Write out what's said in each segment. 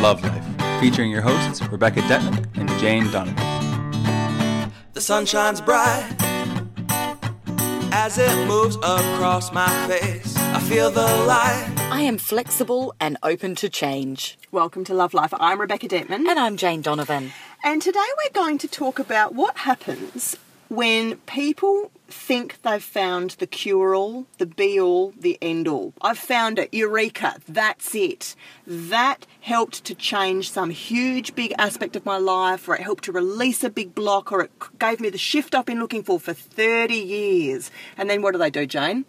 Love Life, featuring your hosts Rebecca Detman and Jane Donovan. The sun shines bright as it moves across my face. I feel the light. I am flexible and open to change. Welcome to Love Life. I'm Rebecca Detman. And I'm Jane Donovan. And today we're going to talk about what happens when people think they've found the cure all, the be all, the end all. I've found it. Eureka. That's it. That helped to change some huge big aspect of my life, or it helped to release a big block, or it gave me the shift I've been looking for for 30 years. And then what do they do, Jane?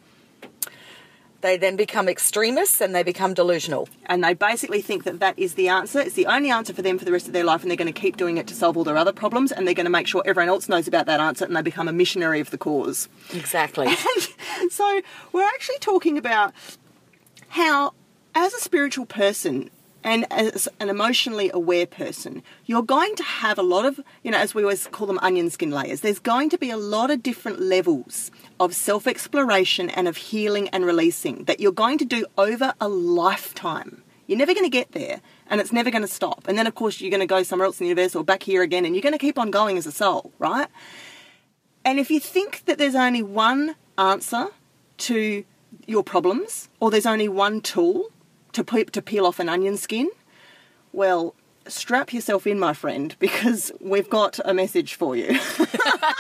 They then become extremists and they become delusional. and they basically think that that is the answer. It's the only answer for them for the rest of their life, and they're going to keep doing it to solve all their other problems, and they're going to make sure everyone else knows about that answer, and they become a missionary of the cause. Exactly. so we're actually talking about how, as a spiritual person and as an emotionally aware person, you're going to have a lot of, you know, as we always call them onion skin layers, there's going to be a lot of different levels of self exploration and of healing and releasing that you're going to do over a lifetime. You're never going to get there and it's never going to stop. And then, of course, you're going to go somewhere else in the universe or back here again and you're going to keep on going as a soul, right? And if you think that there's only one answer to your problems, or there's only one tool to, pe- to peel off an onion skin, well, strap yourself in, my friend, because we've got a message for you.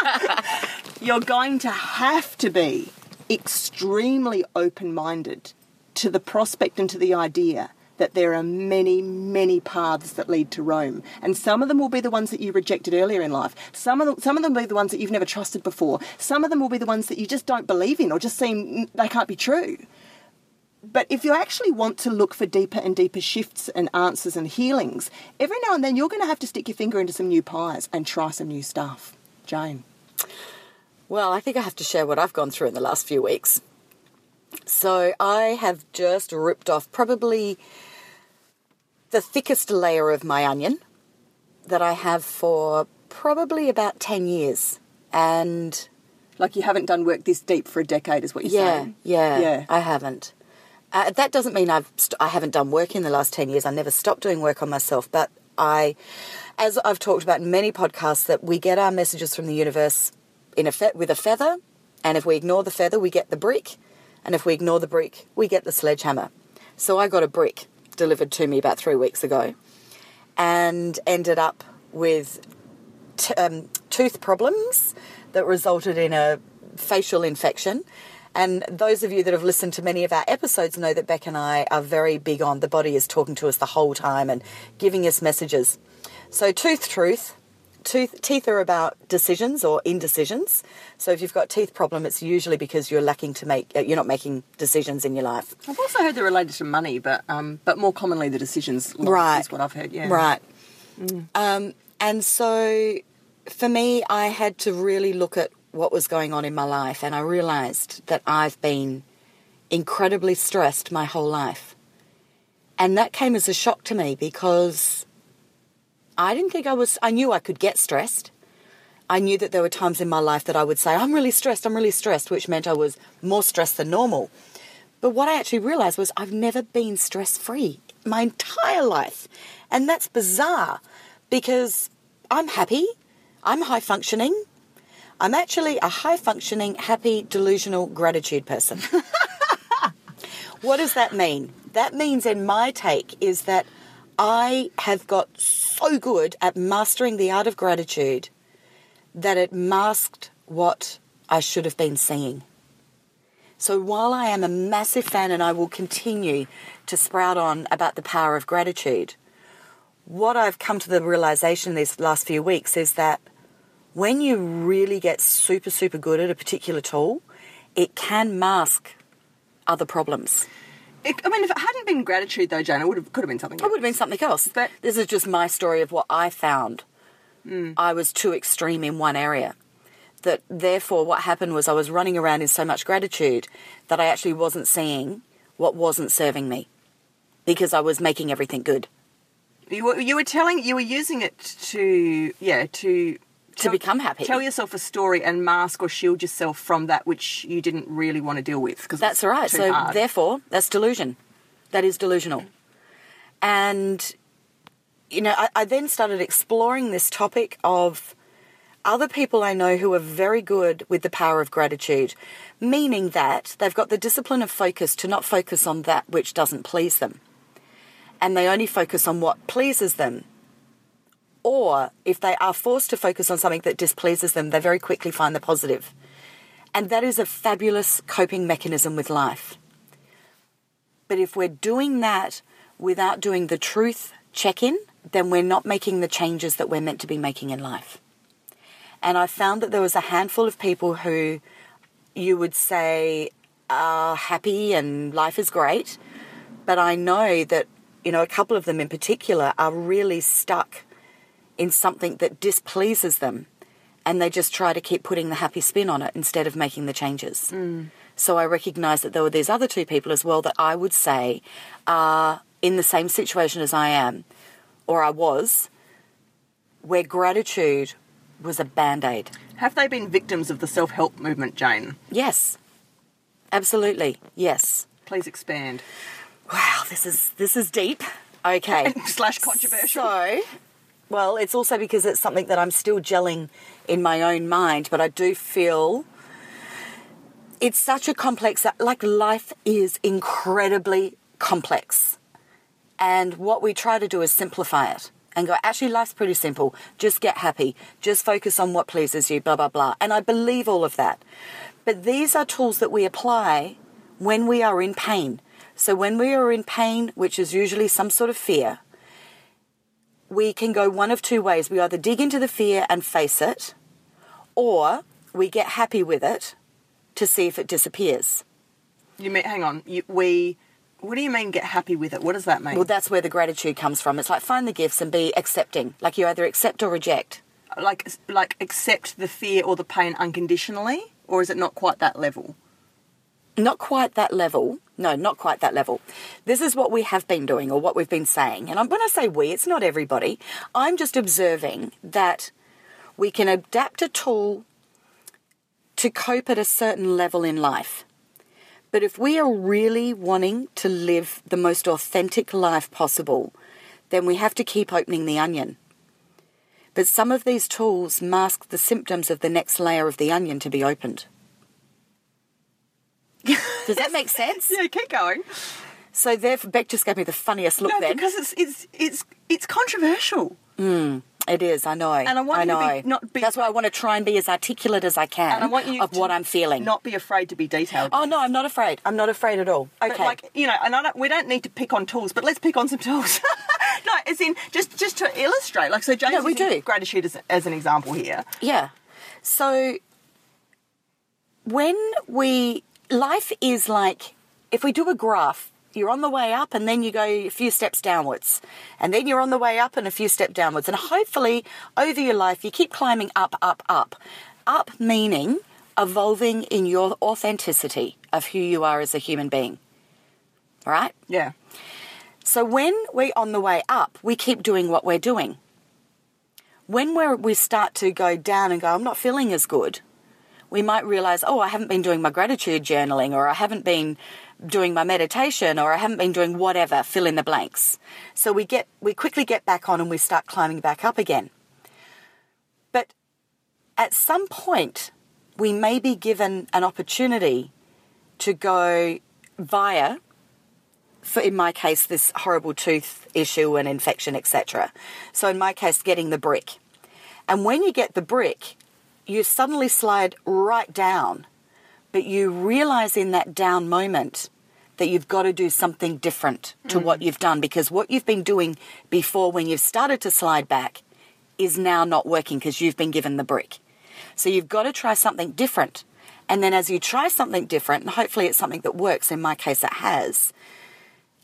You're going to have to be extremely open minded to the prospect and to the idea that there are many, many paths that lead to Rome. And some of them will be the ones that you rejected earlier in life. Some of them, some of them will be the ones that you've never trusted before. Some of them will be the ones that you just don't believe in or just seem they can't be true. But if you actually want to look for deeper and deeper shifts and answers and healings, every now and then you're going to have to stick your finger into some new pies and try some new stuff. Jane. Well, I think I have to share what I've gone through in the last few weeks. So I have just ripped off probably the thickest layer of my onion that I have for probably about 10 years. And Like you haven't done work this deep for a decade, is what you're yeah, saying. yeah, Yeah. I haven't. Uh, that doesn't mean I've st- I haven't done work in the last 10 years. I never stopped doing work on myself, but I as I've talked about in many podcasts that we get our messages from the universe in a fe- with a feather, and if we ignore the feather, we get the brick, and if we ignore the brick, we get the sledgehammer. So I got a brick delivered to me about 3 weeks ago and ended up with t- um, tooth problems that resulted in a facial infection. And those of you that have listened to many of our episodes know that Beck and I are very big on the body is talking to us the whole time and giving us messages. So, tooth truth. Tooth, teeth are about decisions or indecisions. So if you've got teeth problem, it's usually because you're lacking to make, uh, you're not making decisions in your life. I've also heard they're related to money, but um, but more commonly the decisions Right. is what I've heard. Yeah. Right. Um, and so for me, I had to really look at what was going on in my life, and I realized that I've been incredibly stressed my whole life. And that came as a shock to me because I didn't think I was, I knew I could get stressed. I knew that there were times in my life that I would say, I'm really stressed, I'm really stressed, which meant I was more stressed than normal. But what I actually realized was I've never been stress free my entire life. And that's bizarre because I'm happy, I'm high functioning. I'm actually a high functioning, happy, delusional gratitude person. what does that mean? That means, in my take, is that I have got so good at mastering the art of gratitude that it masked what I should have been seeing. So while I am a massive fan and I will continue to sprout on about the power of gratitude, what I've come to the realization these last few weeks is that when you really get super, super good at a particular tool, it can mask other problems. It, I mean, if it hadn't been gratitude, though, Jane, it would have could have been something. Else. It would have been something else. But- this is just my story of what I found. Mm. I was too extreme in one area. That therefore, what happened was I was running around in so much gratitude that I actually wasn't seeing what wasn't serving me because I was making everything good. You were, you were telling, you were using it to, yeah, to To become happy. Tell yourself a story and mask or shield yourself from that which you didn't really want to deal with. Because That's all right. So therefore, that's delusion. That is delusional. And you know, I, I then started exploring this topic of other people I know who are very good with the power of gratitude, meaning that they've got the discipline of focus to not focus on that which doesn't please them. And they only focus on what pleases them. Or if they are forced to focus on something that displeases them, they very quickly find the positive. And that is a fabulous coping mechanism with life. But if we're doing that without doing the truth check in, then we're not making the changes that we're meant to be making in life. And I found that there was a handful of people who you would say are happy and life is great. But I know that, you know, a couple of them in particular are really stuck in something that displeases them. And they just try to keep putting the happy spin on it instead of making the changes. Mm. So I recognise that there were these other two people as well that I would say are in the same situation as I am, or I was, where gratitude was a band aid. Have they been victims of the self help movement, Jane? Yes, absolutely, yes. Please expand. Wow, this is this is deep. Okay, Slash controversial. So, well, it's also because it's something that I'm still gelling in my own mind, but I do feel it's such a complex. Like life is incredibly complex, and what we try to do is simplify it and go. Actually, life's pretty simple. Just get happy. Just focus on what pleases you. Blah blah blah. And I believe all of that, but these are tools that we apply when we are in pain. So when we are in pain, which is usually some sort of fear, we can go one of two ways. We either dig into the fear and face it, or we get happy with it to see if it disappears. You mean, hang on, you, we. What do you mean get happy with it? What does that mean? Well, that's where the gratitude comes from. It's like find the gifts and be accepting. Like you either accept or reject. like, like accept the fear or the pain unconditionally, or is it not quite that level? Not quite that level. No, not quite that level. This is what we have been doing or what we've been saying. And I'm when I say we, it's not everybody. I'm just observing that we can adapt a tool to cope at a certain level in life. But if we are really wanting to live the most authentic life possible, then we have to keep opening the onion. But some of these tools mask the symptoms of the next layer of the onion to be opened. Does that make sense? Yeah, keep going. So therefore, Beck just gave me the funniest look no, then. because it's it's it's it's controversial. Hmm, it is, I know. And I want I you to be- not be- That's why I want to try and be as articulate as I can And I want you of what I'm feeling. Not be afraid to be detailed. oh no, I'm not afraid. I'm not afraid at all. Okay. But like you know, and I don't, we don't need to pick on tools, but let's pick on some tools. no, as in just just to illustrate. Like so, James No, we do. gratitude as, as an example here. Yeah. So when we life is like if we do a graph, you're on the way up and then you go a few steps downwards. And then you're on the way up and a few steps downwards. And hopefully over your life you keep climbing up, up, up. Up meaning evolving in your authenticity of who you are as a human being. All right? Yeah. So when we're on the way up, we keep doing what we're doing. When we're, we start to go down and go, I'm not feeling as good, we might realize, oh, I haven't been doing my gratitude journaling, or I haven't been doing my meditation, or I haven't been doing whatever, fill in the blanks. So we get, we quickly get back on and we start climbing back up again. But at some point, we may be given an opportunity to go via for in my case this horrible tooth issue and infection etc so in my case getting the brick and when you get the brick you suddenly slide right down but you realize in that down moment that you've got to do something different to what mm. you've done because what you've been doing before when you've started to slide back is now not working because you've been given the brick. So you've got to try something different. And then as you try something different and hopefully it's something that works in my case it has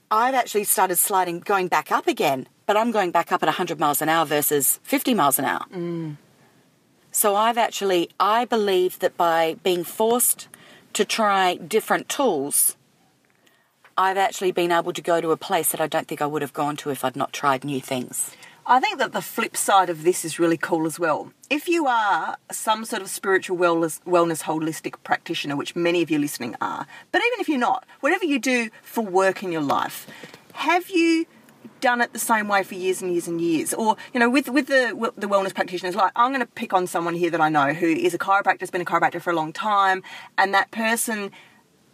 I've actually started sliding, going back up again, but I'm going back up at 100 miles an hour versus 50 miles an hour. Mm. So I've actually, I believe that by being forced to try different tools, I've actually been able to go to a place that I don't think I would have gone to if I'd not tried new things. I think that the flip side of this is really cool as well. If you are some sort of spiritual wellness, wellness holistic practitioner, which many of you listening are, but even if you're not, whatever you do for work in your life, have you done it the same way for years and years and years. Or, you know, with, with the, the wellness practitioners, like I'm going to pick on someone here that I know who is a chiropractor, has been a chiropractor for a long time, and that person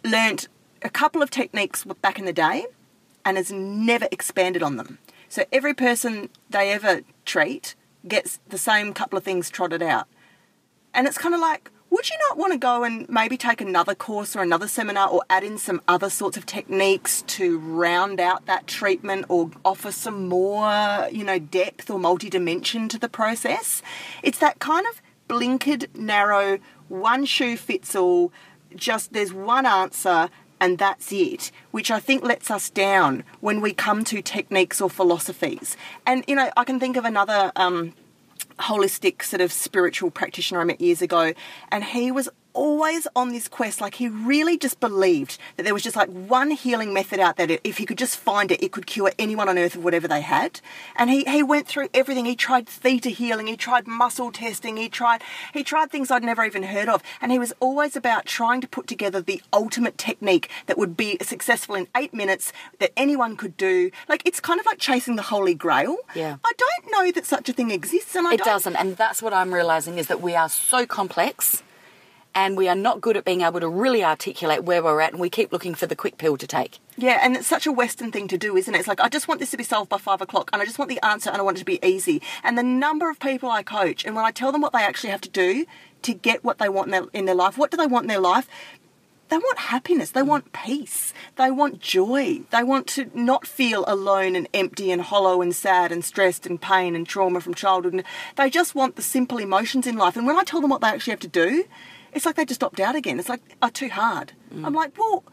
learnt a couple of techniques back in the day and has never expanded on them. So every person they ever treat gets the same couple of things trotted out. And it's kind of like, would you not want to go and maybe take another course or another seminar or add in some other sorts of techniques to round out that treatment or offer some more, you know, depth or multi-dimension to the process? It's that kind of blinkered, narrow, one shoe fits all, just there's one answer and that's it, which I think lets us down when we come to techniques or philosophies. And, you know, I can think of another um, holistic sort of spiritual practitioner I met years ago, and he was always on this quest. Like he really just believed that there was just like one healing method out there. If he could just find it, it could cure anyone on earth of whatever they had. And he, he went through everything. He tried theta healing. He tried muscle testing. He tried he tried things I'd never even heard of. And he was always about trying to put together the ultimate technique that would be successful in eight minutes that anyone could do. Like it's kind of like chasing the holy grail. Yeah. I don't know that such a thing exists, and I It don't doesn't, and that's what I'm realizing is that we are so complex and we are not good at being able to really articulate where we're at and we keep looking for the quick pill to take. Yeah, and it's such a Western thing to do, isn't it? It's like, I just want this to be solved by five o'clock, and I just want the answer, and I want it to be easy. And the number of people I coach, and when I tell them what they actually have to do to get what they want in their, in their life, what do they want in their life? They want happiness. They want peace. They want joy. They want to not feel alone and empty and hollow and sad and stressed and pain and trauma from childhood. They just want the simple emotions in life. And when I tell them what they actually have to do, it's like they just opt out again. It's like, oh, too hard. Mm. I'm like, well,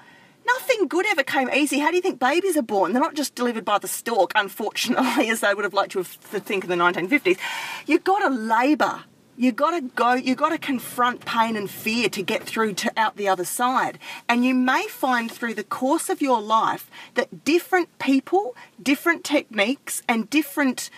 nothing good ever came easy. How do you think babies are born? They're not just delivered by the stork, unfortunately, as they would have liked to have to think in the 1950s. You've got to labour. You got to go. You got to confront pain and fear to get through to out the other side. And you may find through the course of your life that different people, different techniques, and different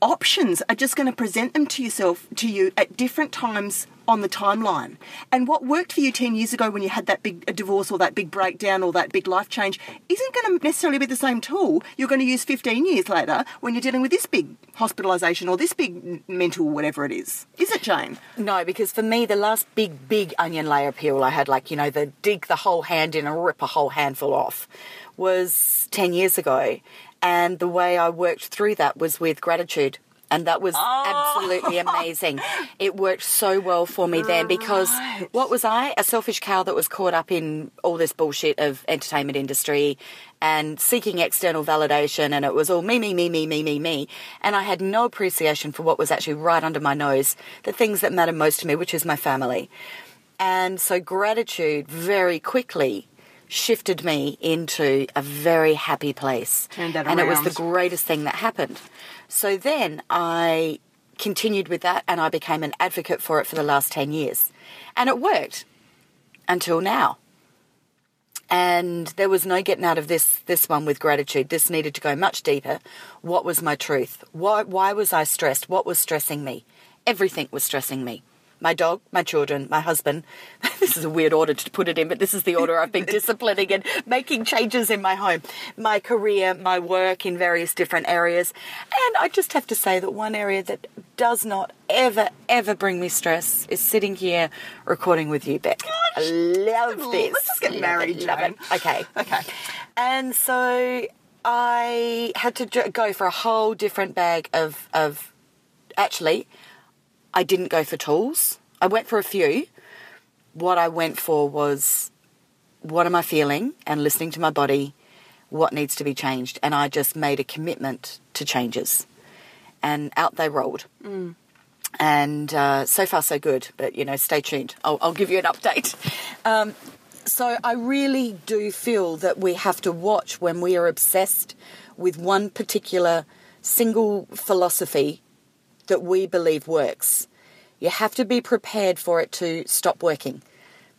options are just going to present them to yourself to you at different times on the timeline. And what worked for you 10 years ago when you had that big uh, divorce or that big breakdown or that big life change isn't going to necessarily be the same tool you're going to use 15 years later when you're dealing with this big hospitalisation or this big mental whatever it is. Is it, Jane? No, because for me, the last big, big onion layer peel I had, like, you know, the dig the whole hand in and rip a whole handful off, was 10 years ago. And the way I worked through that was with gratitude. And that was oh. absolutely amazing. It worked so well for me then because what was I? A selfish cow that was caught up in all this bullshit of entertainment industry and seeking external validation and it was all me, me, me, me, me, me, me. And I had no appreciation for what was actually right under my nose, the things that matter most to me, which is my family. And so gratitude very quickly shifted me into a very happy place. And it was the greatest thing that happened. So then I continued with that and I became an advocate for it for the last 10 years. And it worked until now. And there was no getting out of this this one with gratitude. This needed to go much deeper. What was my truth? Why why was I stressed? What was stressing me? Everything was stressing me. My dog, my children, my husband. This is a weird order to put it in, but this is the order I've been disciplining and making changes in my home. My career, my work in various different areas. And I just have to say that one area that does not ever, ever bring me stress is sitting here recording with you, Beck. I love this. Let's just get married, love it. Okay. Okay. And so I had to go for a whole different bag of, of. Actually, I didn't go for tools. I went for a few. What I went for was what am I feeling and listening to my body, what needs to be changed. And I just made a commitment to changes. And out they rolled. And uh, so far, so good. But, you know, stay tuned. I'll, I'll give you an update. Um, so I really do feel that we have to watch when we are obsessed with one particular single philosophy that we believe works. You have to be prepared for it to stop working.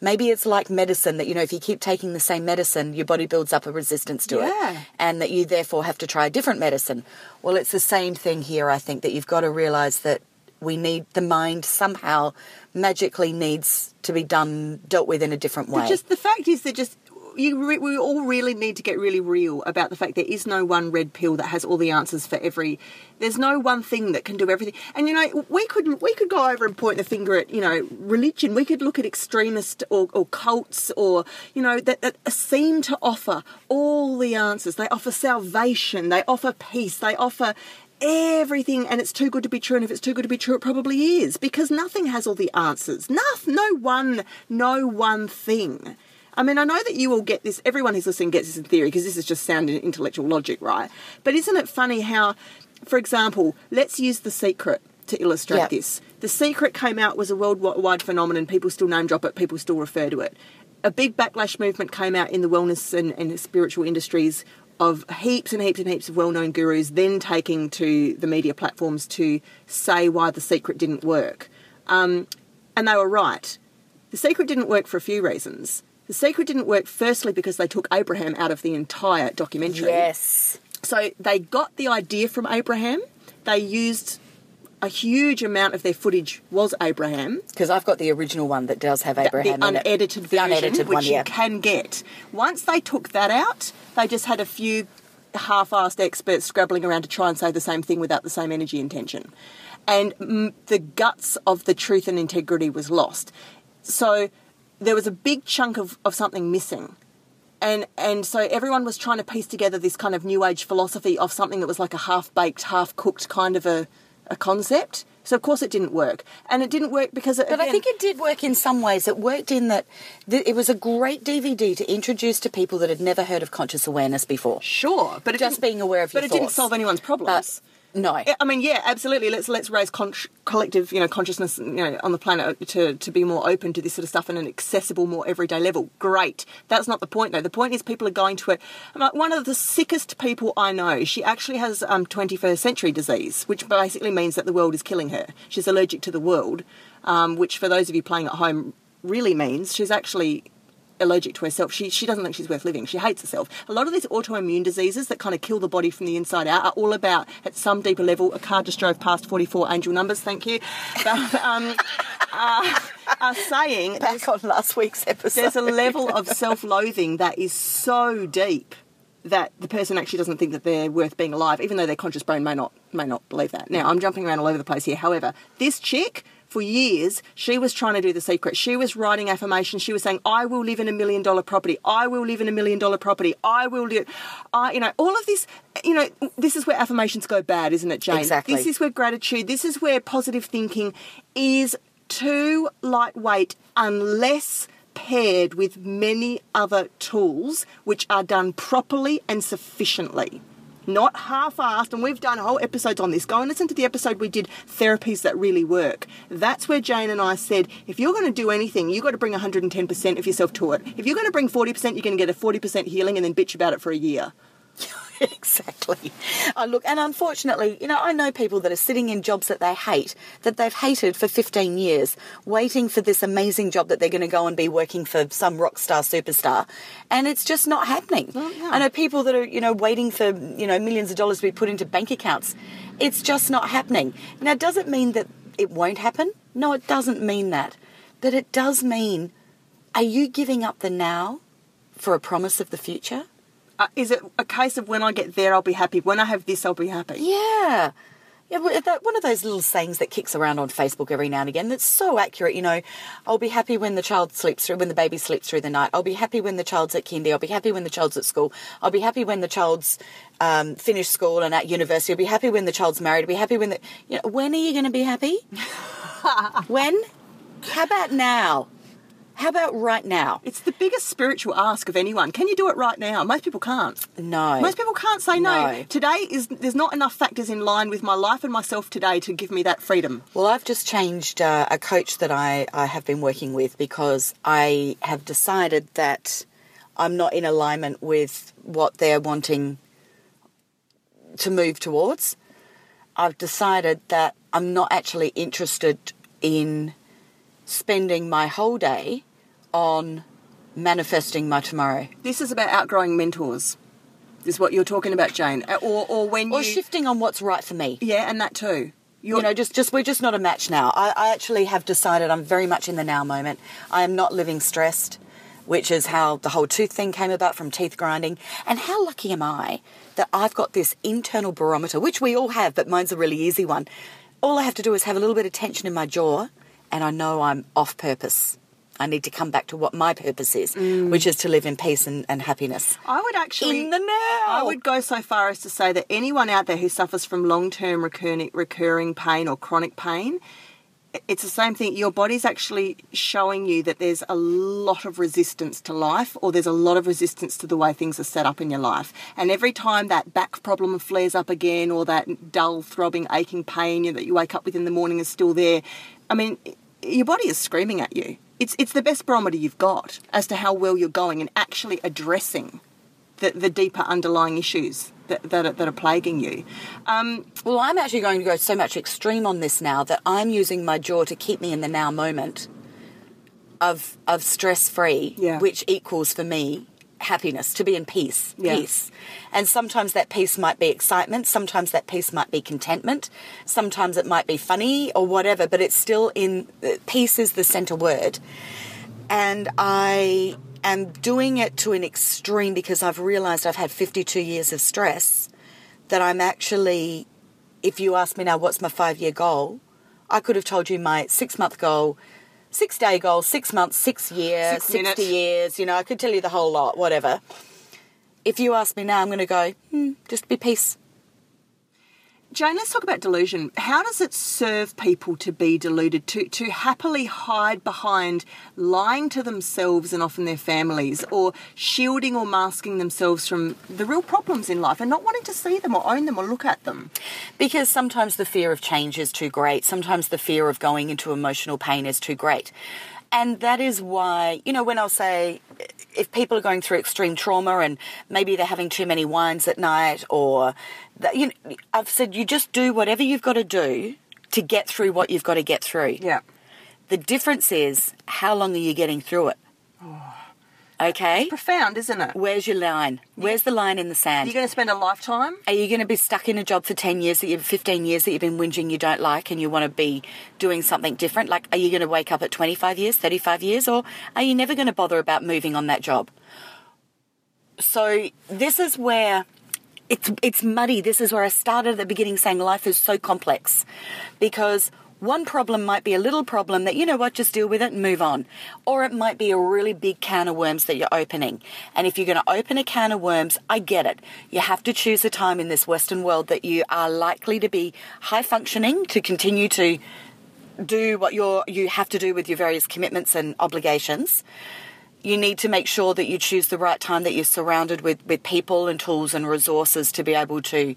Maybe it's like medicine that, you know, if you keep taking the same medicine, your body builds up a resistance to Yeah. it. And that you therefore have to try a different medicine. Well, it's the same thing here, I think, that you've got to realize that we need the mind somehow magically needs to be done, dealt with in a different way. But just the fact is that just you re- we all really need to get really real about the fact there is no one red pill that has all the answers for every. There's no one thing that can do everything. And you know, we could we could go over and point the finger at you know religion. We could look at extremist or, or cults or you know that, that seem to offer all the answers. They offer salvation. They offer peace. They offer everything and it's too good to be true and if it's too good to be true it probably is because nothing has all the answers no, no one no one thing I mean, I know that you all get this, everyone who's listening gets this in theory because this is just sound intellectual logic, right? But isn't it funny how, for example, let's use The Secret to illustrate Yep. this. The Secret came out, was a worldwide phenomenon, people still name drop it, people still refer to it. A big backlash movement came out in the wellness and, and spiritual industries of heaps and heaps and heaps of well known gurus then taking to the media platforms to say why The Secret didn't work. Um, and they were right. The Secret didn't work for a few reasons. The Secret didn't work firstly because they took Abraham out of the entire documentary. Yes. So they got the idea from Abraham. They used a huge amount of their footage was Abraham. Because I've got the original one that does have Abraham the in it. unedited The version, unedited which one, yeah. you can get. Once they took that out, they just had a few half-assed experts scrabbling around to try and say the same thing without the same energy intention, and the guts of the truth and integrity was lost. So there was a big chunk of, of something missing. And and so everyone was trying to piece together this kind of new age philosophy of something that was like a half baked, half cooked kind of a, a concept. So of course it didn't work, and it didn't work because. It, But I think it did work in some ways. It worked in that th- it was a great DVD to introduce to people that had never heard of conscious awareness before. Sure, but it Just being aware of But your but it didn't solve anyone's uh, problems. No. I mean, yeah, absolutely. Let's let's raise con- collective, you know, consciousness, you know, on the planet to to be more open to this sort of stuff in an accessible, more everyday level. Great. That's not the point, though. The point is people are going to it. I'm like, one of the sickest people I know. She actually has um, 21st century disease, which basically means that the world is killing her. She's allergic to the world, um, which for those of you playing at home really means she's actually allergic to herself. She she doesn't think she's worth living. She hates herself. A lot of these autoimmune diseases that kind of kill the body from the inside out are all about at some deeper level. A car just drove past 44 angel numbers. Thank you. But, um, are, are saying Back on last week's episode. there's a level of self-loathing that is so deep that the person actually doesn't think that they're worth being alive, even though their conscious brain may not may not believe that. Now I'm jumping around all over the place here. However, this chick. For years, she was trying to do the secret. She was writing affirmations. She was saying, "I will live in a million dollar property. I will live in a million dollar property. I will do." I, you know, all of this. You know, this is where affirmations go bad, isn't it, Jane? Exactly. This is where gratitude. This is where positive thinking is too lightweight unless paired with many other tools which are done properly and sufficiently. Not half assed, and we've done whole episodes on this. Go and listen to the episode we did therapies that really work. That's where Jane and I said if you're going to do anything, you've got to bring 110% of yourself to it. If you're going to bring 40%, you're going to get a 40% healing and then bitch about it for a year. exactly. Uh, look, and unfortunately, you know, I know people that are sitting in jobs that they hate, that they've hated for 15 years, waiting for this amazing job that they're going to go and be working for some rock star superstar, and it's just not happening. yeah. I know people that are, you know, waiting for, you know, millions of dollars to be put into bank accounts. It's just not happening. Now, does it mean that it won't happen? No, it doesn't mean that. But it does mean, are you giving up the now for a promise of the future? Uh, is it a case of when I get there, I'll be happy? When I have this, I'll be happy? Yeah. Yeah, that, one of those little sayings that kicks around on Facebook every now and again that's so accurate. You know, I'll be happy when the child sleeps through, when the baby sleeps through the night. I'll be happy when the child's at kindy. I'll be happy when the child's at school. I'll be happy when the child's um, finished school and at university. I'll be happy when the child's married. I'll be happy when the. You know, when are you going to be happy? when? How about now? How about right now? It's the biggest spiritual ask of anyone. Can you do it right now? Most people can't. No. Most people can't say no. No. Today is there's not enough factors in line with my life and myself today to give me that freedom. Well, I've just changed uh, a coach that I, I have been working with because I have decided that I'm not in alignment with what they're wanting to move towards. I've decided that I'm not actually interested in spending my whole day on manifesting my tomorrow This is about outgrowing mentors. Is what you're talking about, Jane. Uh, Or or when or you shifting on what's right for me. Yeah, and that too. You're, you know, just just we're just not a match now. I, I actually have decided I'm very much in the now moment. I am not living stressed. which is how the whole tooth thing came about from teeth grinding. And how lucky am I that I've got this internal barometer, which we all have, but mine's a really easy one. All I have to do is have a little bit of tension in my jaw, and I know I'm off purpose. I need to come back to what my purpose is, mm. which is to live in peace and, and happiness. I would actually In the now. I would go so far as to say that anyone out there who suffers from long-term recurring recurring pain or chronic pain, it's the same thing. Your body's actually showing you that there's a lot of resistance to life, or there's a lot of resistance to the way things are set up in your life. And every time that back problem flares up again, or that dull, throbbing, aching pain that you wake up with in the morning is still there, I mean, your body is screaming at you. It's it's the best barometer you've got as to how well you're going and actually addressing the, the deeper underlying issues that, that, are, that are plaguing you. Um, Well, I'm actually going to go so much extreme on this now that I'm using my jaw to keep me in the now moment of of stress free, Yeah. which equals for me happiness, to be in peace, Yeah. peace. And sometimes that peace might be excitement, sometimes that peace might be contentment, sometimes it might be funny or whatever, but it's still in uh, peace is the center word. And I am doing it to an extreme because I've realized I've had 52 years of stress that I'm actually if you ask me now what's my five year goal, I could have told you my six month goal, six day goal, six months, six years, Six 60 minutes. years, you know, I could tell you the whole lot, whatever. If you ask me now, I'm going to go, hmm, just be peace. Jane, let's talk about delusion. How does it serve people to be deluded, to, to happily hide behind lying to themselves and often their families, or shielding or masking themselves from the real problems in life and not wanting to see them or own them or look at them? Because sometimes the fear of change is too great. Sometimes the fear of going into emotional pain is too great. And that is why, you know, when I'll say if people are going through extreme trauma and maybe they're having too many wines at night or, that, you know, I've said you just do whatever you've got to do to get through what you've got to get through. Yeah. The difference is how long are you getting through it? Oh. Okay? Profound, isn't it? Where's your line? Where's the line in the sand? You're going to spend a lifetime? Are you going to be stuck in a job for 10 years that you've 15 years that you've been whinging you don't like and you want to be doing something different? Like, are you going to wake up at 25 years, 35 years, or are you never going to bother about moving on that job? So, this is where it's, it's muddy. This is where I started at the beginning saying life is so complex because one problem might be a little problem that, you know what, just deal with it and move on. Or it might be a really big can of worms that you're opening. And if you're going to open a can of worms, I get it. You have to choose a time in this Western world that you are likely to be high functioning to continue to do what you're, you have to do with your various commitments and obligations. You need to make sure that you choose the right time that you're surrounded with, with people and tools and resources to be able to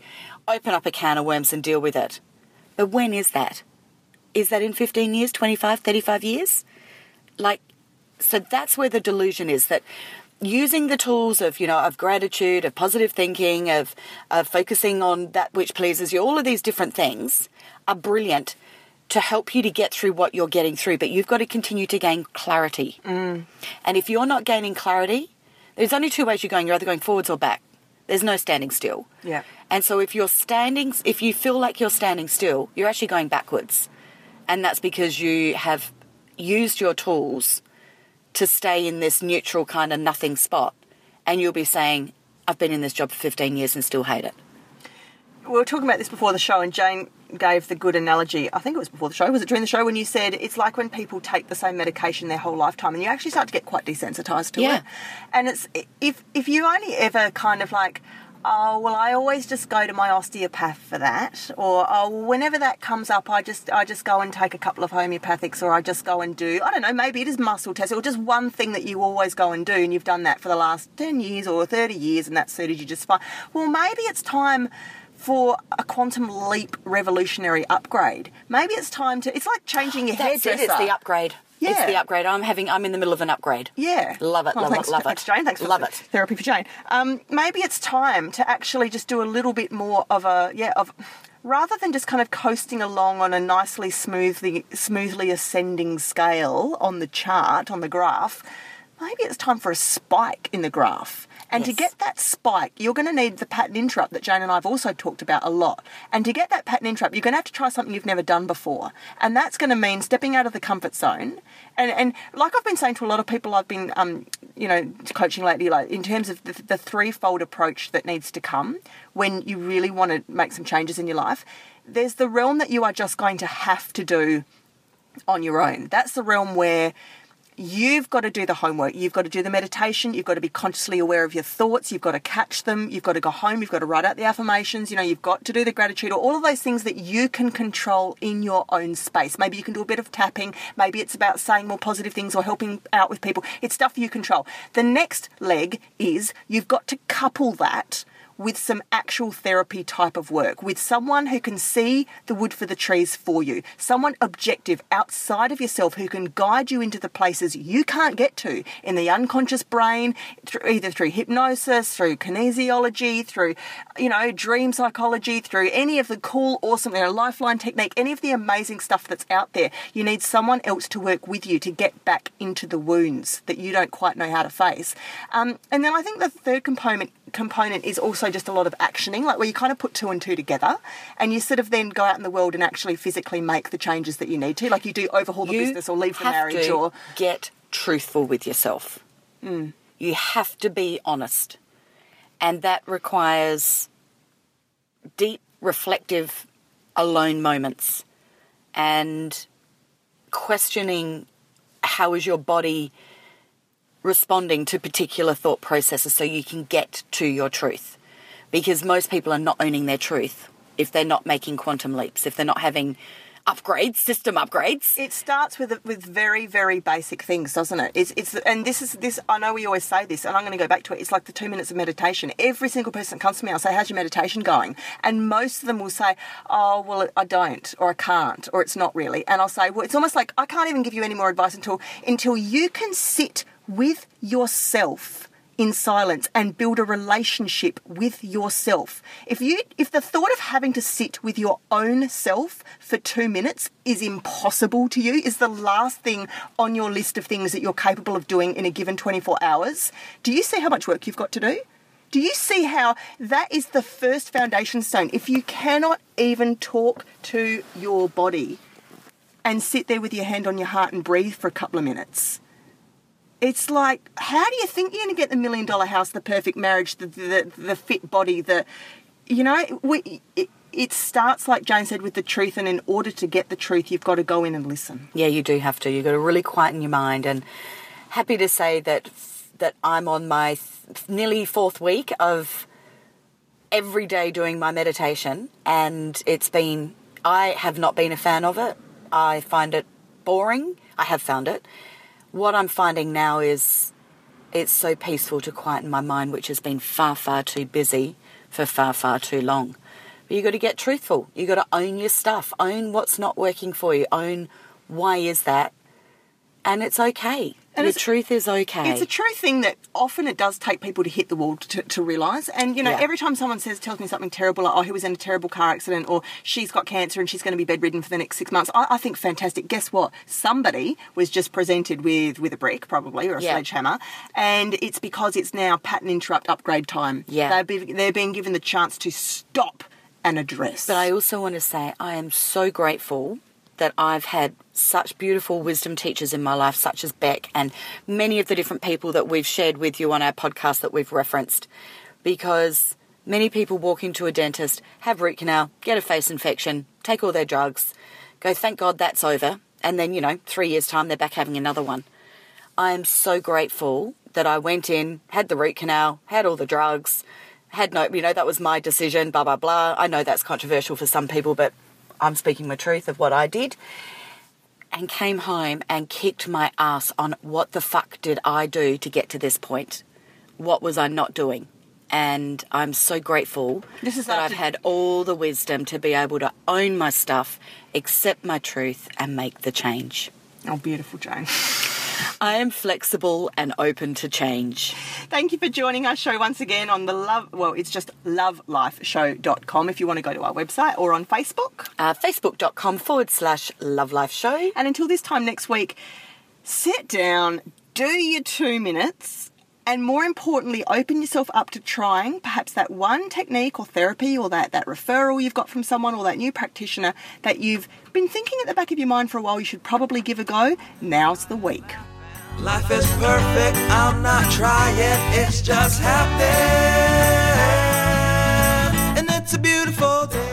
open up a can of worms and deal with it. But when is that? Is that in 15 years, 25, 35 years? Like, so that's where the delusion is that using the tools of, you know, of gratitude, of positive thinking, of, of focusing on that which pleases you, all of these different things are brilliant to help you to get through what you're getting through, but you've got to continue to gain clarity. Mm. And if you're not gaining clarity, there's only two ways you're going. You're either going forwards or back. There's no standing still. Yeah. And so if you're standing, if you feel like you're standing still, you're actually going backwards. And that's because you have used your tools to stay in this neutral kind of nothing spot. And you'll be saying, I've been in this job for 15 years and still hate it. we were talking about this before the show, and Jane gave the good analogy. I think it was before the show. Was it during the show when you said it's like when people take the same medication their whole lifetime, and you actually start to get quite desensitized to Yeah. it. And it's if if you only ever kind of like. Oh well, I always just go to my osteopath for that, or oh, well, whenever that comes up, I just I just go and take a couple of homeopathics, or I just go and do I don't know, maybe it is muscle test, or just one thing that you always go and do, and you've done that for the last ten years or thirty years, and that suited you just fine. Well, maybe it's time for a quantum leap revolutionary upgrade. Maybe it's time to. It's like changing your That's hairdresser. it. It's the upgrade. It's the upgrade. I'm having. I'm in the middle of an upgrade. Yeah. Love it. Well, love thanks, it. Love thanks, it. Jane. Thanks for love it. therapy for Jane. Um, maybe it's time to actually just do a little bit more of a yeah of rather than just kind of coasting along on a nicely smoothly smoothly ascending scale on the chart on the graph. Maybe it's time for a spike in the graph. And to get that spike, you're going to need the pattern interrupt that Jane and I have also talked about a lot. And to get that pattern interrupt, you're going to have to try something you've never done before. And that's going to mean stepping out of the comfort zone. And, and like I've been saying to a lot of people I've been, um, you know, coaching lately, like in terms of the, the threefold approach that needs to come when you really want to make some changes in your life, there's the realm that you are just going to have to do on your own. That's the realm where you've got to do the homework. You've got to do the meditation. You've got to be consciously aware of your thoughts. You've got to catch them. You've got to go home. You've got to write out the affirmations. You know, you've got to do the gratitude or all of those things that you can control in your own space. Maybe you can do a bit of tapping. Maybe it's about saying more positive things or helping out with people. It's stuff you control. The next leg is you've got to couple that with some actual therapy type of work, with someone who can see the wood for the trees for you, someone objective outside of yourself who can guide you into the places you can't get to in the unconscious brain, either through hypnosis, through kinesiology, through, you know, dream psychology, through any of the cool, awesome, you know, lifeline technique, any of the amazing stuff that's out there. You need someone else to work with you to get back into the wounds that you don't quite know how to face. Um, and then I think the third component component is also just a lot of actioning, like where you kind of put two and two together and you sort of then go out in the world and actually physically make the changes that you need to. Like you do overhaul the you business or leave the marriage or get truthful with yourself. Mm. You have to be honest, and that requires deep, reflective, alone moments, and questioning how is your body responding to particular thought processes so you can get to your truth. Because most people are not owning their truth if they're not making quantum leaps, if they're not having upgrades, system upgrades. it starts with with very very basic things, doesn't it? It's it's and this is this. I know we always say this, and I'm going to go back to it. It's like the two minutes of meditation. Every single person that comes to me, I'll say, "How's your meditation going?" And most of them will say, "Oh, well, I don't, or I can't, or it's not really." And I'll say, "Well, it's almost like I can't even give you any more advice until until you can sit with yourself." In silence and build a relationship with yourself. If you if the thought of having to sit with your own self for 2 minutes is impossible to you, is the last thing on your list of things that you're capable of doing in a given 24 hours, do you see how much work you've got to do? Do you see how that is the first foundation stone? If you cannot even talk to your body and sit there with your hand on your heart and breathe for a couple of minutes, it's like, how do you think you're going to get the million dollar house, the perfect marriage, the the, the fit body, the, you know, we, it, it starts like Jane said with the truth, and in order to get the truth, you've got to go in and listen. Yeah, you do have to. You've got to really quieten your mind. And happy to say that that I'm on my th- nearly fourth week of every day doing my meditation, and it's been. I have not been a fan of it. I find it boring. I have found it. What I'm finding now is it's so peaceful to quieten my mind, which has been far, far too busy for far, far too long. But you've got to get truthful. You've got to own your stuff. Own what's not working for you. Own why is that, and it's okay. And it's- truth is okay. It's a true thing that often it does take people to hit the wall to, to realise. And you know, Yeah. every time someone says tells me something terrible, like oh, he was in a terrible car accident, or she's got cancer and she's going to be bedridden for the next six months, I, I think fantastic. Guess what? Somebody was just presented with with a brick, probably, or a Yeah. sledgehammer, and it's because it's now pattern interrupt upgrade time. Yeah. they're, be, they're being given the chance to stop and address. But I also want to say I am so grateful that I've had such beautiful wisdom teachers in my life, such as Beck and many of the different people that we've shared with you on our podcast that we've referenced. Because many people walk into a dentist, have root canal, get a face infection, take all their drugs, go, thank God that's over. And then, you know, three years' time, they're back having another one. I am so grateful that I went in, had the root canal, had all the drugs, had no, you know, that was my decision, blah, blah, blah. I know that's controversial for some people, but I'm speaking my truth of what I did. And came home and kicked my ass on what the fuck did I do to get to this point? What was I not doing? And I'm so grateful This is that I've had all the wisdom to be able to own my stuff, accept my truth, and make the change. oh, beautiful, Jane. I am flexible and open to change. Thank you for joining our show once again on the Love, well, it's just lovelifeshow.com if you want to go to our website or on Facebook. Uh, Facebook.com forward slash lovelifeshow. And until this time next week, sit down, do your two minutes, and more importantly, open yourself up to trying perhaps that one technique or therapy or that, that referral you've got from someone or that new practitioner that you've been thinking at the back of your mind for a while you should probably give a go. Now's the week. Life is perfect, I'm not trying, it's just happening. And it's a beautiful day.